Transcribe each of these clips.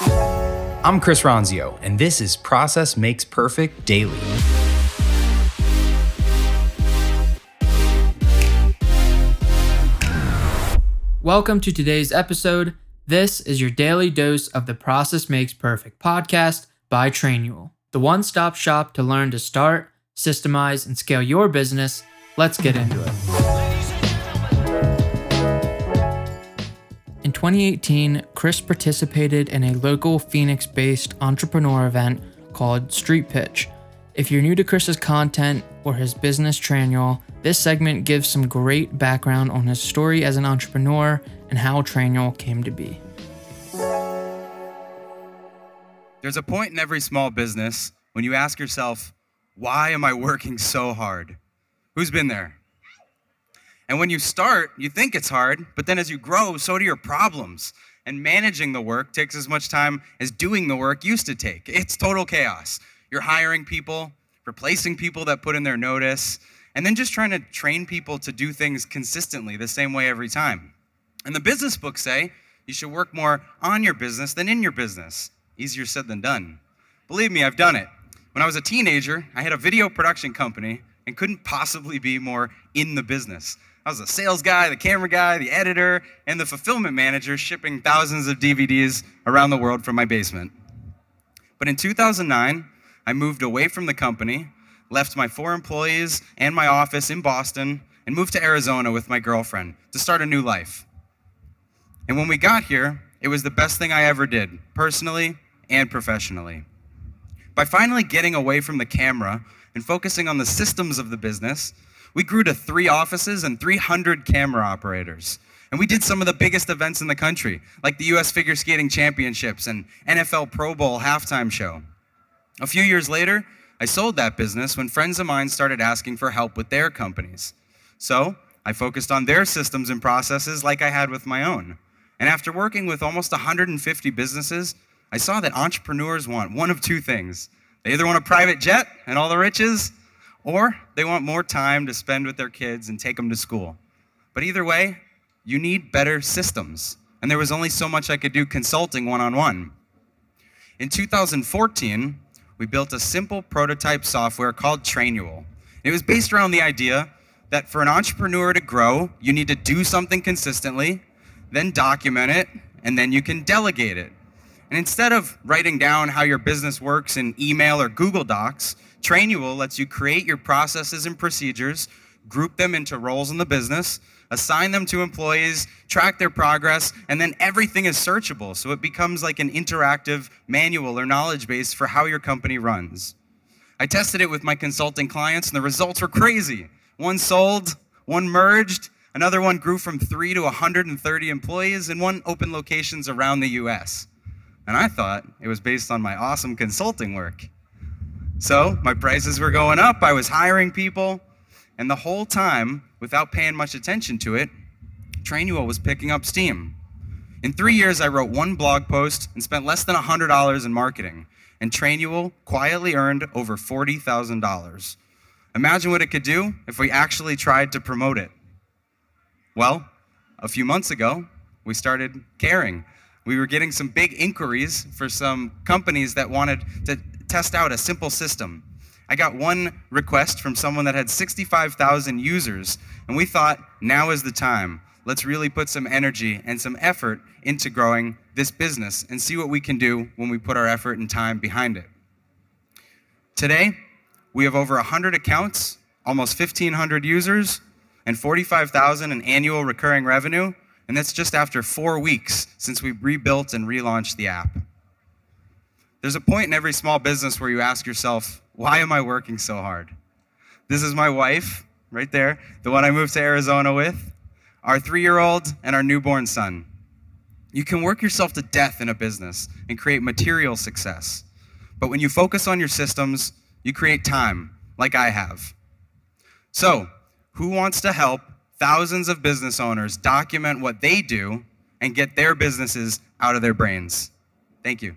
I'm Chris Ronzio, and this is Process Makes Perfect Daily. Welcome to today's episode. This is your daily dose of the Process Makes Perfect podcast by Trainual, the one stop shop to learn to start, systemize, and scale your business. Let's get into it. 2018, Chris participated in a local Phoenix based entrepreneur event called Street Pitch. If you're new to Chris's content or his business Trainual, this segment gives some great background on his story as an entrepreneur and how Trainual came to be. There's a point in every small business when you ask yourself, why am I working so hard? Who's been there? And when you start, you think it's hard, but then as you grow, so do your problems. And managing the work takes as much time as doing the work used to take. It's total chaos. You're hiring people, replacing people that put in their notice, and then just trying to train people to do things consistently the same way every time. And the business books say you should work more on your business than in your business. Easier said than done. Believe me, I've done it. When I was a teenager, I had a video production company and couldn't possibly be more in the business. I was the sales guy, the camera guy, the editor, and the fulfillment manager shipping thousands of DVDs around the world from my basement. But in 2009, I moved away from the company, left my four employees and my office in Boston, and moved to Arizona with my girlfriend to start a new life. And when we got here, it was the best thing I ever did, personally and professionally. By finally getting away from the camera and focusing on the systems of the business, we grew to three offices and 300 camera operators. And we did some of the biggest events in the country, like the US Figure Skating Championships and NFL Pro Bowl halftime show. A few years later, I sold that business when friends of mine started asking for help with their companies. So I focused on their systems and processes like I had with my own. And after working with almost 150 businesses, I saw that entrepreneurs want one of two things. They either want a private jet and all the riches, or they want more time to spend with their kids and take them to school. But either way, you need better systems. And there was only so much I could do consulting one on one. In 2014, we built a simple prototype software called Trainual. It was based around the idea that for an entrepreneur to grow, you need to do something consistently, then document it, and then you can delegate it. And instead of writing down how your business works in email or Google Docs, Trainual lets you create your processes and procedures, group them into roles in the business, assign them to employees, track their progress, and then everything is searchable. So it becomes like an interactive manual or knowledge base for how your company runs. I tested it with my consulting clients, and the results were crazy. One sold, one merged, another one grew from three to 130 employees, and one opened locations around the US. And I thought it was based on my awesome consulting work. So my prices were going up, I was hiring people, and the whole time, without paying much attention to it, Trainual was picking up steam. In three years, I wrote one blog post and spent less than $100 in marketing, and Trainual quietly earned over $40,000. Imagine what it could do if we actually tried to promote it. Well, a few months ago, we started caring we were getting some big inquiries for some companies that wanted to test out a simple system. I got one request from someone that had 65,000 users, and we thought now is the time. Let's really put some energy and some effort into growing this business and see what we can do when we put our effort and time behind it. Today, we have over 100 accounts, almost 1,500 users, and 45,000 in annual recurring revenue, and that's just after four weeks since we rebuilt and relaunched the app. There's a point in every small business where you ask yourself, why am I working so hard? This is my wife, right there, the one I moved to Arizona with, our three year old, and our newborn son. You can work yourself to death in a business and create material success. But when you focus on your systems, you create time, like I have. So, who wants to help thousands of business owners document what they do and get their businesses out of their brains. Thank you.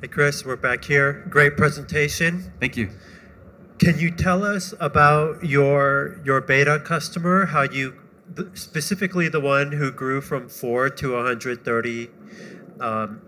Hey, Chris, we're back here. Great presentation. Thank you. Can you tell us about your your beta customer? How you specifically the one who grew from four to 130. Um,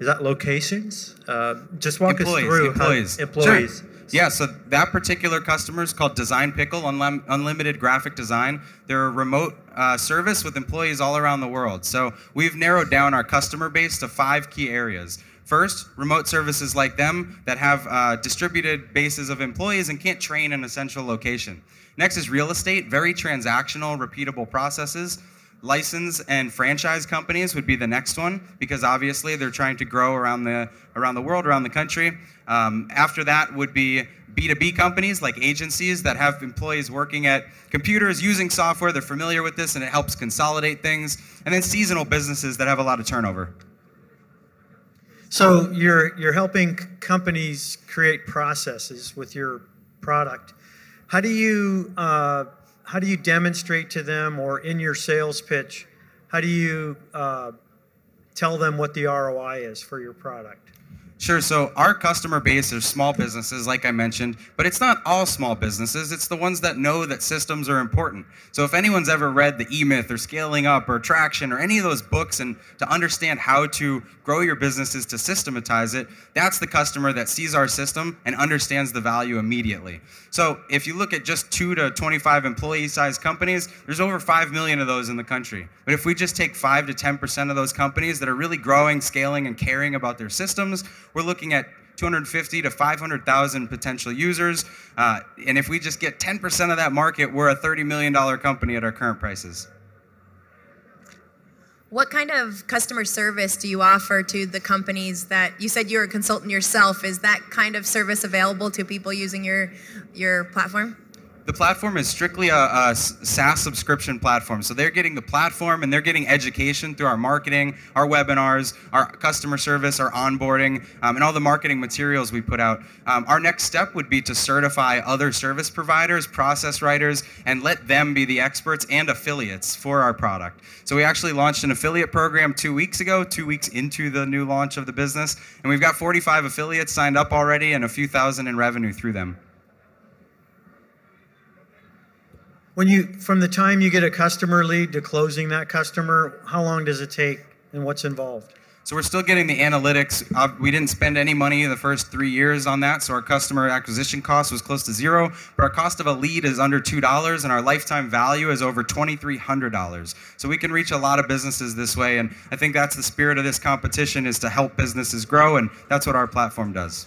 is that locations? Uh, just walk employees, us through employees. How, employees. Sure. Yeah, so that particular customer is called Design Pickle, Unlim- Unlimited Graphic Design. They're a remote uh, service with employees all around the world. So we've narrowed down our customer base to five key areas. First, remote services like them that have uh, distributed bases of employees and can't train in a central location. Next is real estate, very transactional, repeatable processes. License and franchise companies would be the next one because obviously they're trying to grow around the around the world, around the country. Um, after that would be B2B companies like agencies that have employees working at computers using software. They're familiar with this and it helps consolidate things. And then seasonal businesses that have a lot of turnover. So you're you're helping companies create processes with your product. How do you uh, how do you demonstrate to them, or in your sales pitch, how do you uh, tell them what the ROI is for your product? Sure. So our customer base are small businesses, like I mentioned, but it's not all small businesses. It's the ones that know that systems are important. So if anyone's ever read the E-Myth or Scaling Up or Traction or any of those books and to understand how to grow your businesses to systematize it, that's the customer that sees our system and understands the value immediately. So if you look at just two to 25 employee sized companies, there's over 5 million of those in the country. But if we just take 5 to 10% of those companies that are really growing, scaling, and caring about their systems, we're looking at 250 to 500,000 potential users. Uh, and if we just get 10% of that market, we're a $30 million company at our current prices. What kind of customer service do you offer to the companies that you said you're a consultant yourself? Is that kind of service available to people using your your platform? The platform is strictly a, a, SaaS subscription platform. So they're getting the platform and they're getting education through our marketing, our webinars, our customer service, our onboarding, um, and all the marketing materials we put out. Um, our next step would be to certify other service providers, process writers, and let them be the experts and affiliates for our product. So we actually launched an affiliate program two weeks ago, two weeks into the new launch of the business, and we've got 45 affiliates signed up already and a few thousand in revenue through them. When you, from the time you get a customer lead to closing that customer, how long does it take and what's involved? So we're still getting the analytics. Uh, we didn't spend any money the first three years on that, so our customer acquisition cost was close to zero. But our cost of a lead is under two dollars, and our lifetime value is over twenty-three hundred dollars. So we can reach a lot of businesses this way, and I think that's the spirit of this competition: is to help businesses grow, and that's what our platform does.